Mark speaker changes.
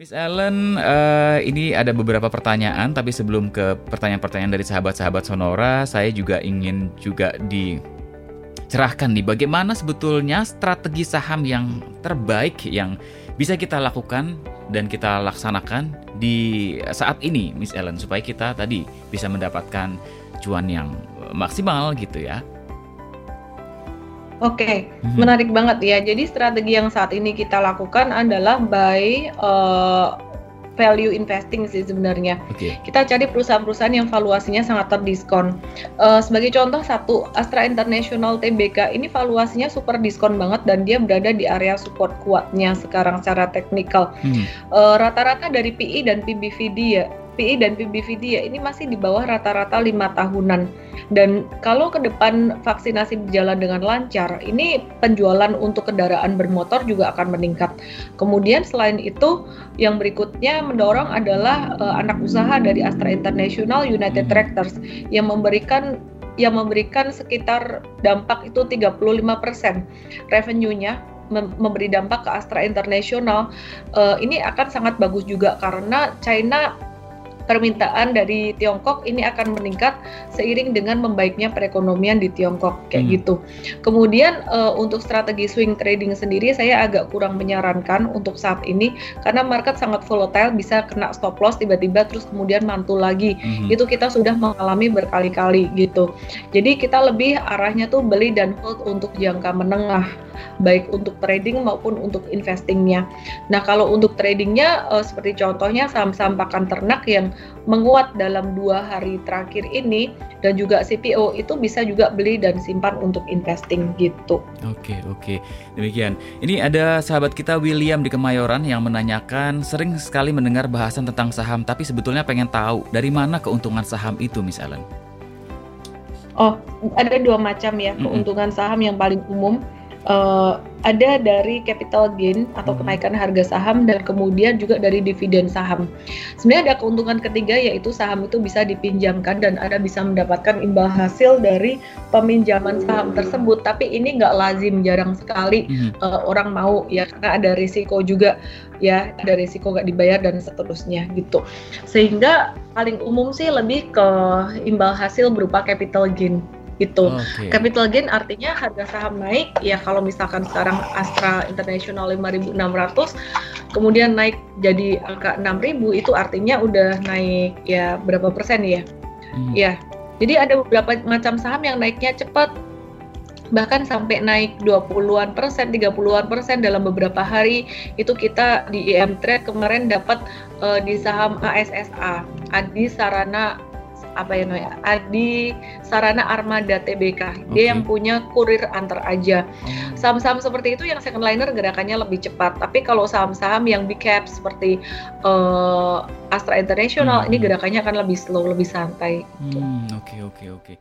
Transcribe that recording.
Speaker 1: Miss Ellen, eee, ini ada beberapa pertanyaan, tapi sebelum ke pertanyaan-pertanyaan dari sahabat-sahabat Sonora, saya juga ingin juga dicerahkan nih, bagaimana sebetulnya strategi saham yang terbaik yang bisa kita lakukan dan kita laksanakan di saat ini, Miss Ellen, supaya kita tadi bisa mendapatkan cuan yang, maksimal gitu ya?
Speaker 2: Oke,
Speaker 1: Mhm.
Speaker 2: menarik banget ya. Jadi strategi yang saat ini kita lakukan adalah buy, eee, value investing sih sebenarnya.
Speaker 1: Oke.
Speaker 2: Kita cari perusahaan-perusahaan yang valuasinya sangat terdiskon. Eee, sebagai contoh satu, Astra International Tbk ini valuasinya super diskon banget dan dia berada di area support kuatnya sekarang secara teknikal.
Speaker 1: Mhm.
Speaker 2: Eee, rata-rata dari PI dan PBV dia PI dan PBV dia ini masih di bawah rata-rata 5 tahunan. Dan kalau ke depan vaksinasi berjalan dengan lancar, ini penjualan untuk kendaraan bermotor juga akan meningkat. Kemudian selain itu, yang berikutnya mendorong adalah, eee, anak usaha dari Astra International, United
Speaker 1: Mhm.
Speaker 2: Tractors yang memberikan yang memberikan sekitar dampak itu 35% revenue-nya mem memberi dampak ke Astra International. Eee, ini akan sangat bagus juga karena China permintaan dari Tiongkok ini akan meningkat seiring dengan membaiknya perekonomian di Tiongkok, kayak
Speaker 1: Mmm.
Speaker 2: gitu. Kemudian, eee, untuk strategi swing trading sendiri saya agak kurang menyarankan untuk saat ini, karena market sangat volatile, bisa kena stop loss tiba-tiba terus kemudian mantul lagi.
Speaker 1: Mhm.
Speaker 2: Itu kita sudah mengalami berkali-kali gitu. Jadi kita lebih arahnya tuh beli dan hold untuk jangka menengah, baik untuk trading maupun untuk investing-nya. Nah, kalau untuk trading-nya, eee, seperti contohnya saham-saham pakan ternak yang menguat dalam 2 hari terakhir ini dan juga CPO itu bisa juga beli dan simpan untuk investing gitu.
Speaker 1: Oke oke, demikian. Ini ada sahabat kita William di Kemayoran yang menanyakan, sering sekali mendengar bahasan tentang saham, tapi sebetulnya pengen tahu dari mana keuntungan saham itu, Miss Ellen?
Speaker 2: Oh, ada 2 macam ya keuntungan saham yang paling umum, eee, ada dari capital gain atau
Speaker 1: Mhm.
Speaker 2: kenaikan harga saham dan kemudian juga dari dividen saham. Sebenarnya ada keuntungan ketiga yaitu saham itu bisa dipinjamkan dan Anda bisa mendapatkan imbal hasil dari peminjaman saham tersebut, tapi ini nggak lazim, jarang sekali, eee, orang mau ya karena ada risiko juga ya, ada risiko nggak dibayar dan seterusnya gitu. Sehingga paling umum sih lebih ke imbal hasil berupa capital gain gitu.
Speaker 1: Oke.
Speaker 2: Capital gain artinya harga saham naik, ya kalau misalkan sekarang Astra International 5.600 kemudian naik jadi angka 6.000 itu artinya udah naik ya berapa persen ya?
Speaker 1: Mhm.
Speaker 2: Ya. Jadi ada beberapa macam saham yang naiknya cepat, bahkan sampai naik 20-an persen, 30-an persen dalam beberapa hari. Itu kita di IM Trade kemarin dapat, eee, di saham ASSA, Adi Sarana apa ya namanya, Adi Sarana Armada Tbk. Dia yang punya kurir antar aja.
Speaker 1: Oh.
Speaker 2: Saham-saham seperti itu yang secondliner gerakannya lebih cepat, tapi kalau saham-saham yang big cap seperti, eee, Astra International ini
Speaker 1: Mhm.
Speaker 2: gerakannya akan lebih slow, lebih santai.
Speaker 1: Mmm, oke oke oke.